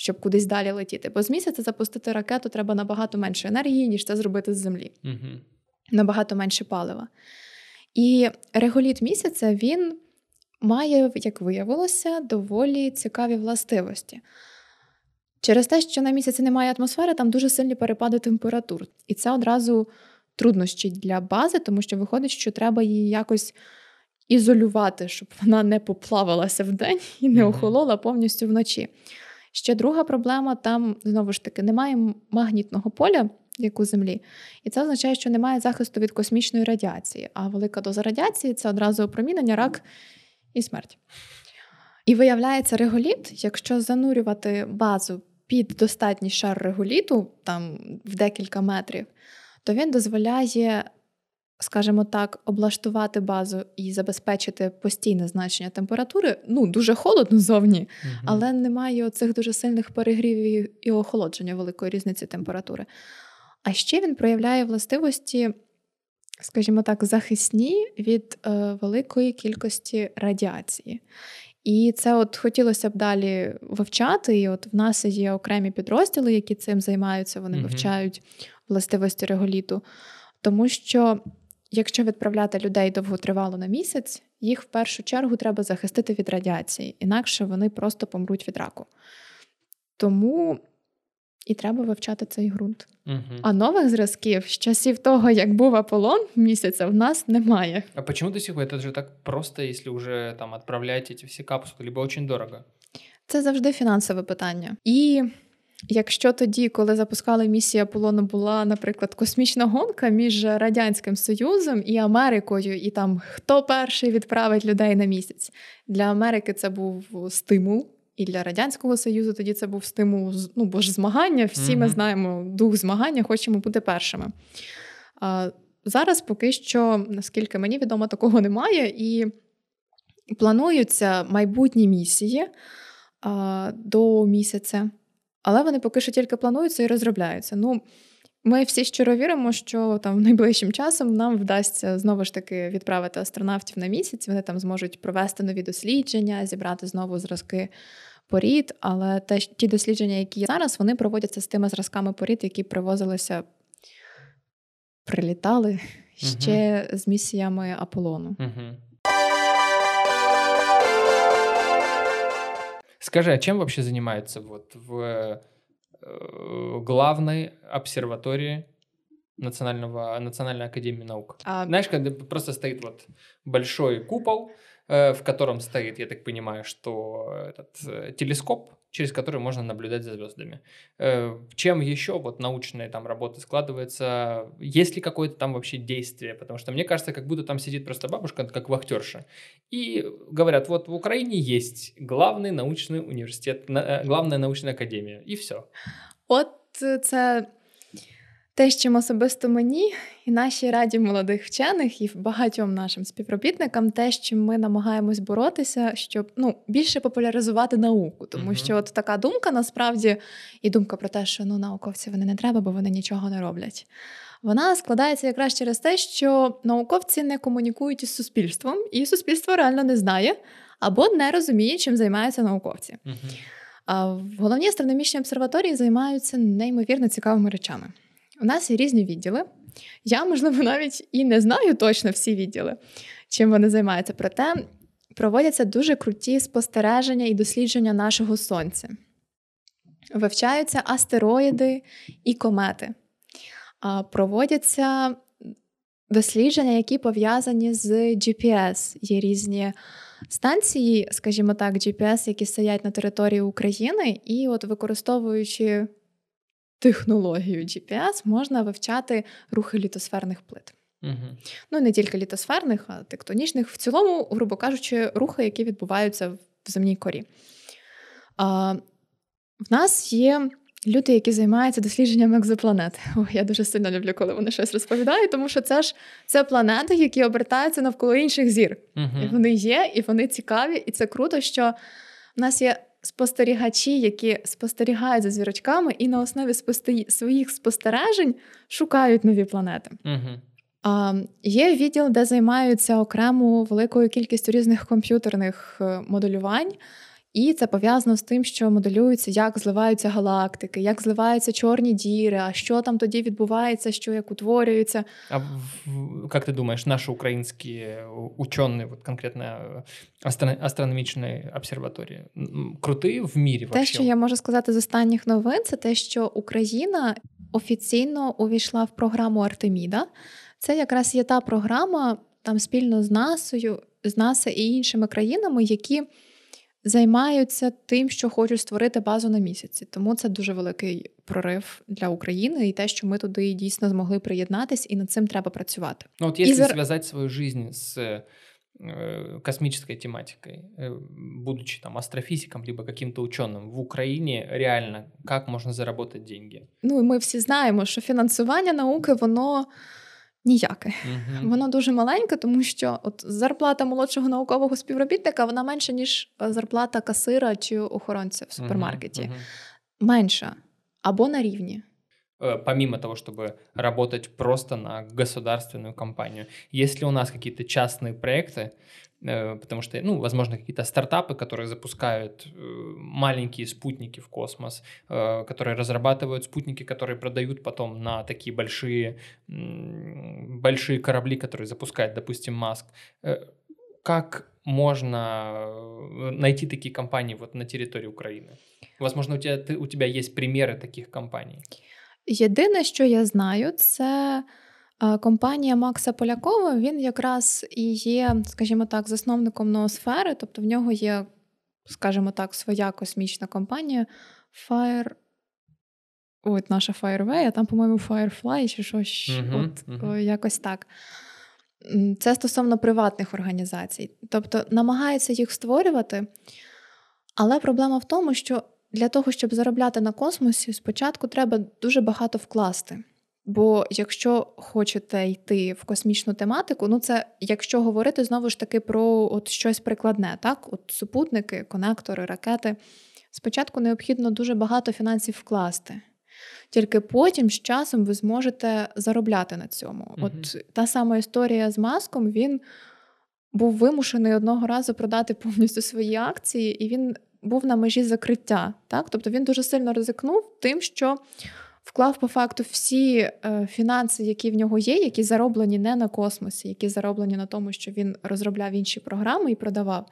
щоб кудись далі летіти. Бо з місяця запустити ракету треба набагато менше енергії, ніж це зробити з землі. Угу. Набагато менше палива. І реголіт місяця він має, як виявилося, доволі цікаві властивості. Через те, що на місяці немає атмосфери, там дуже сильні перепади температур. І це одразу труднощі для бази, тому що виходить, що треба її якось ізолювати, щоб вона не поплавалася в день і не охолола повністю вночі. Ще друга проблема там знову ж таки немає магнітного поля, як у Землі, і це означає, що немає захисту від космічної радіації. А велика доза радіації це одразу опромінення, рак і смерть. І виявляється, реголіт, якщо занурювати базу під достатній шар реголіту, там в декілька метрів, то він дозволяє скажімо так, облаштувати базу і забезпечити постійне значення температури. Ну, дуже холодно зовні, угу. але немає оцих дуже сильних перегрівів і охолодження великої різниці температури. А ще він проявляє властивості, скажімо так, захисні від е, великої кількості радіації. І це от хотілося б далі вивчати. І от в нас є окремі підрозділи, які цим займаються, вони mm вивчають властивості реголіту. Тому що якщо відправляти людей довготривало на місяць, їх в першу чергу треба захистити від радіації, інакше вони просто помруть від раку. Тому і треба вивчати цей ґрунт. Угу. А нових зразків з часів того, як був Аполлон місяця, в нас немає. А почему до сих? Это же так просто, якщо вже там відправляєте ці всі капсули, либо дуже дорого. Це завжди фінансове питання. І якщо тоді, коли запускали місію Аполлону, була, наприклад, космічна гонка між Радянським Союзом і Америкою, і там хто перший відправить людей на місяць, для Америки це був стимул. І для Радянського Союзу тоді це був стимул, ну бо ж змагання. Всі mm-hmm. ми знаємо дух змагання, хочемо бути першими. А, Зараз поки що, наскільки мені відомо, такого немає, і плануються майбутні місії а, до місяця, але вони поки що тільки плануються і розробляються. Ну, ми всі щиро віримо, що там найближчим часом нам вдасться знову ж таки відправити астронавтів на місяць. Вони там зможуть провести нові дослідження, зібрати знову зразки порід. Але те, ті дослідження, які є зараз, вони проводяться з тими зразками порід, які привозилися, прилітали ще угу. з місіями Аполлону. Угу. Скажи, а чем вообще занимается вот в э, главной обсерватории Национального, Национальной академии наук? А... Знаешь, когда просто стоит вот большой купол, э, в котором стоит, я так понимаю, что этот э, телескоп, через который можно наблюдать за звездами. Э, чем еще вот научная там работа складывается? Есть ли какое-то там вообще действие? Потому что мне кажется, как будто там сидит просто бабушка, как вахтерша, и говорят, вот в Украине есть главный научный университет, э, главная научная академия, и все. От це Те, чим особисто мені і нашій раді молодих вчених, і багатьом нашим співробітникам, те, з чим ми намагаємось боротися, щоб ну більше популяризувати науку, тому uh-huh. що от така думка насправді і думка про те, що ну науковці вони не треба, бо вони нічого не роблять. Вона складається якраз через те, що науковці не комунікують із суспільством, і суспільство реально не знає або не розуміє, чим займаються науковці. Uh-huh. А в головній астрономічній обсерваторії займаються неймовірно цікавими речами. У нас є різні відділи. Я, можливо, навіть і не знаю точно всі відділи, чим вони займаються. Проте проводяться дуже круті спостереження і дослідження нашого сонця. Вивчаються астероїди і комети. Проводяться дослідження, які пов'язані з GPS. Є різні станції, скажімо так, GPS, які стоять на території України, і, от використовуючи технологію GPS можна вивчати рухи літосферних плит. Угу. Ну, не тільки літосферних, а тектонічних. В цілому, грубо кажучи, рухи, які відбуваються в земній корі. А, В нас є люди, які займаються дослідженням екзопланет. О, я дуже сильно люблю, коли вони щось розповідають, тому що це ж це планети, які обертаються навколо інших зір. Угу. І Вони є, і вони цікаві, і це круто, що в нас є спостерігачі, які спостерігають за зірочками, і на основі спости... своїх спостережень шукають нові планети. Угу. А, Є відділ, де займаються окремо великою кількістю різних комп'ютерних е, моделювань. І це пов'язано з тим, що моделюється, як зливаються галактики, як зливаються чорні діри, а що там тоді відбувається, що як утворюється. А як ти думаєш, наші українські учені, от конкретно е, астрономічної обсерваторії, крути в мірі? Те, що я можу сказати з останніх новин, це те, що Україна офіційно увійшла в програму Артеміда. Це якраз є та програма там спільно з НАСАю, з НАСА і іншими країнами, які займаються тим, що хочуть створити базу на місяці. Тому це дуже великий прорив для України і те, що ми туди дійсно змогли приєднатись, і над цим треба працювати. Ну от якщо зар... зв'язати свою життя з э, космической тематикой, э, будучи там астрофизиком, либо каким-то ученым в Україні, реально, як можна заробити деньги? Ну, ми всі знаємо, що фінансування науки, воно Ніяке. Угу. Воно дуже маленьке, тому що от зарплата молодшого наукового співробітника вона менша, ніж е, зарплата касира чи охоронця в супермаркеті. Угу. Менша або на рівні. Э, помимо того, чтобы работать просто на государственную компанию. Есть ли у нас какие-то частные проекты, э, потому что, ну, возможно, какие-то стартапы, которые запускают э, маленькие спутники в космос, которые разрабатывают спутники, которые продают потом на такие большие, большие корабли, которые запускает, допустим, Маск. Как можно найти такие компании вот на территории Украины? Возможно, у тебя, ты, у тебя есть примеры таких компаний? Єдине, що я знаю, це е, компанія Макса Полякова. Він якраз і є, скажімо так, засновником ноосфери, тобто в нього є, скажімо так, своя космічна компанія Fire. От наша Fireway, а там, по-моєму, Firefly чи щось uh-huh, от, uh-huh. якось так. Це стосовно приватних організацій. Тобто намагаються їх створювати, але проблема в тому, що для того, щоб заробляти на космосі, спочатку треба дуже багато вкласти. Бо якщо хочете йти в космічну тематику, ну це якщо говорити знову ж таки про от щось прикладне, так? От супутники, конектори, ракети. Спочатку необхідно дуже багато фінансів вкласти. Тільки потім з часом ви зможете заробляти на цьому. mm От та сама історія з маском, він був вимушений одного разу продати повністю свої акції, і він був на межі закриття. Так? Тобто він дуже сильно ризикнув тим, що вклав по факту всі е, фінанси, які в нього є, які зароблені не на космосі, які зароблені на тому, що він розробляв інші програми і продавав.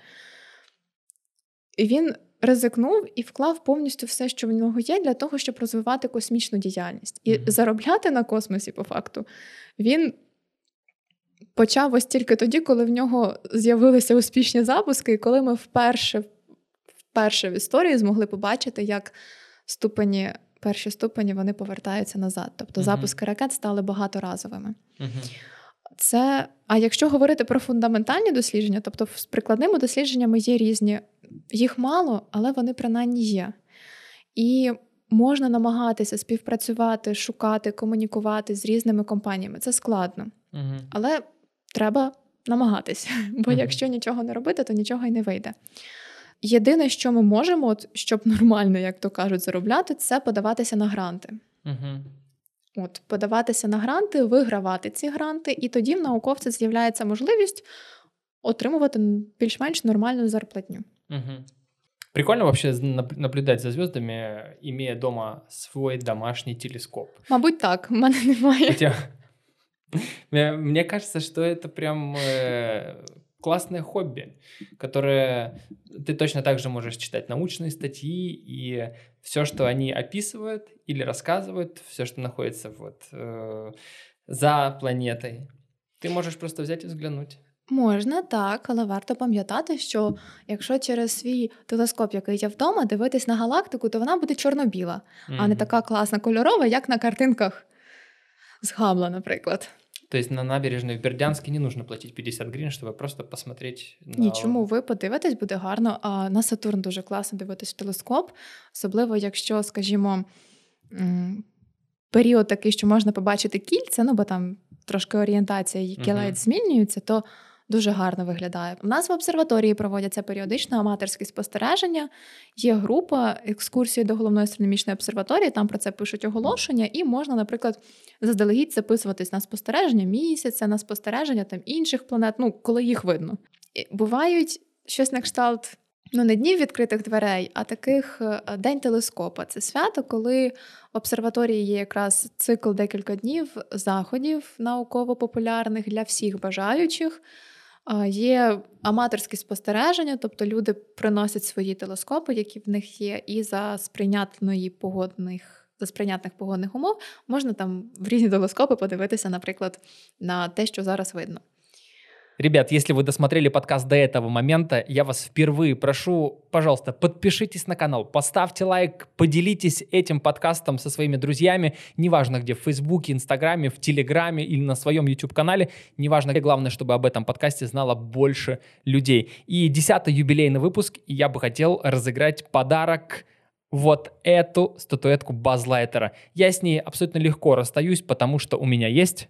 І він ризикнув і вклав повністю все, що в нього є, для того, щоб розвивати космічну діяльність. І mm-hmm. заробляти на космосі, по факту, він. Почав ось тільки тоді, коли в нього з'явилися успішні запуски, і коли ми вперше вперше в історії змогли побачити, як ступені, перші ступені вони повертаються назад. Тобто uh-huh. запуски ракет стали багаторазовими. Uh-huh. Це, А якщо говорити про фундаментальні дослідження, тобто з прикладними дослідженнями є різні, їх мало, але вони принаймні є. І можна намагатися співпрацювати, шукати, комунікувати з різними компаніями. Це складно. Uh-huh. Але треба намагатися, бо якщо нічого не робити, то нічого й не вийде. Єдине, що ми можемо, от, щоб нормально, як то кажуть, заробляти, це подаватися на гранти. Угу. От, Подаватися на гранти, вигравати ці гранти, і тоді в науковця з'являється можливість отримувати більш-менш нормальну зарплатню. Угу. Прикольно вообще наблюдать за звездами, имея дома свой домашний телескоп. Мабуть, так, в мене немає. Хотя... *laughs* Мне кажется, что это прям э, классное хобби, которое ты точно так же можешь читать научные статьи и все, что они описывают или рассказывают, все, что находится вот э, за планетой, ти можеш просто взяти і взглянути. Можна так, але варто пам'ятати, що якщо через свій телескоп, який є вдома, дивитись на галактику, то вона буде чорно-біла, mm-hmm. а не така класна кольорова, як на картинках з Габла, наприклад. То есть на набережной в Бердянске не нужно платить 50 гривень, щоб просто посмотреть на... Ні, чому ви подивитесь, буде гарно. А на Сатурн дуже класно дивитись в телескоп, особливо якщо, скажімо, період такий, що можна побачити кільця, ну бо там трошки орієнтація і угу. ледь змінюється, то дуже гарно виглядає. У нас в обсерваторії проводяться періодично аматорські спостереження. Є група екскурсії до головної астрономічної обсерваторії. Там про це пишуть оголошення, і можна, наприклад, заздалегідь записуватись на спостереження місяця, на спостереження там інших планет. Ну коли їх видно. Бувають щось на кшталт. Ну, не днів відкритих дверей, а таких е, день телескопа. Це свято, коли в обсерваторії є якраз цикл декілька днів заходів науково-популярних для всіх бажаючих. Є аматорські спостереження, тобто люди приносять свої телескопи, які в них є, і за сприйнятної погодних за сприйнятних погодних умов можна там в різні телескопи подивитися, наприклад, на те, що зараз видно. Ребят, если вы досмотрели подкаст до этого момента, я вас впервые прошу, пожалуйста, подпишитесь на канал, поставьте лайк, поделитесь этим подкастом со своими друзьями, неважно где, в Фейсбуке, Инстаграме, в Телеграме или на своем YouTube-канале, неважно где, главное, чтобы об этом подкасте знало больше людей. И десятый юбилейный выпуск, и я бы хотел разыграть подарок вот эту статуэтку Базлайтера. Я с ней абсолютно легко расстаюсь, потому что у меня есть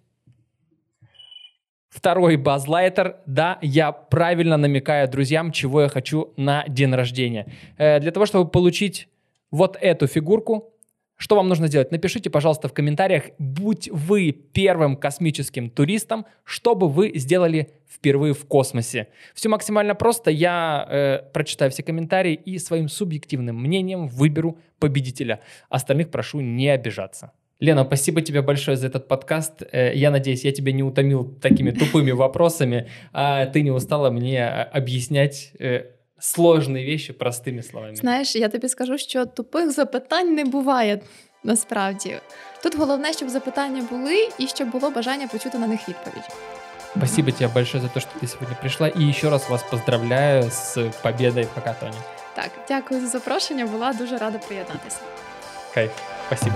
Второй базлайтер. Да, я правильно намекаю друзьям, чего я хочу на день рождения. Э, для того, чтобы получить вот эту фигурку, что вам нужно сделать? Напишите, пожалуйста, в комментариях, будь вы первым космическим туристом, что бы вы сделали впервые в космосе. Все максимально просто. Я э, прочитаю все комментарии и своим субъективным мнением выберу победителя. Остальных прошу не обижаться. Лена, спасибо тебе большое за этот подкаст. Э, я надеюсь, я тебя не утомил такими тупыми вопросами, а ты не устала мне э, объяснять э, сложні вещи простими словами. Знаєш, я тобі скажу, що тупих запитань не буває насправді. Тут головне, щоб запитання були і щоб було бажання почути на них відповідь. Спасибо тебе большое за то, что ты сегодня пришла. И еще раз вас поздравляю с победой в хакатоне. Так, дякую за запрошення. Була дуже рада приєднатися. Кайф. Спасибо.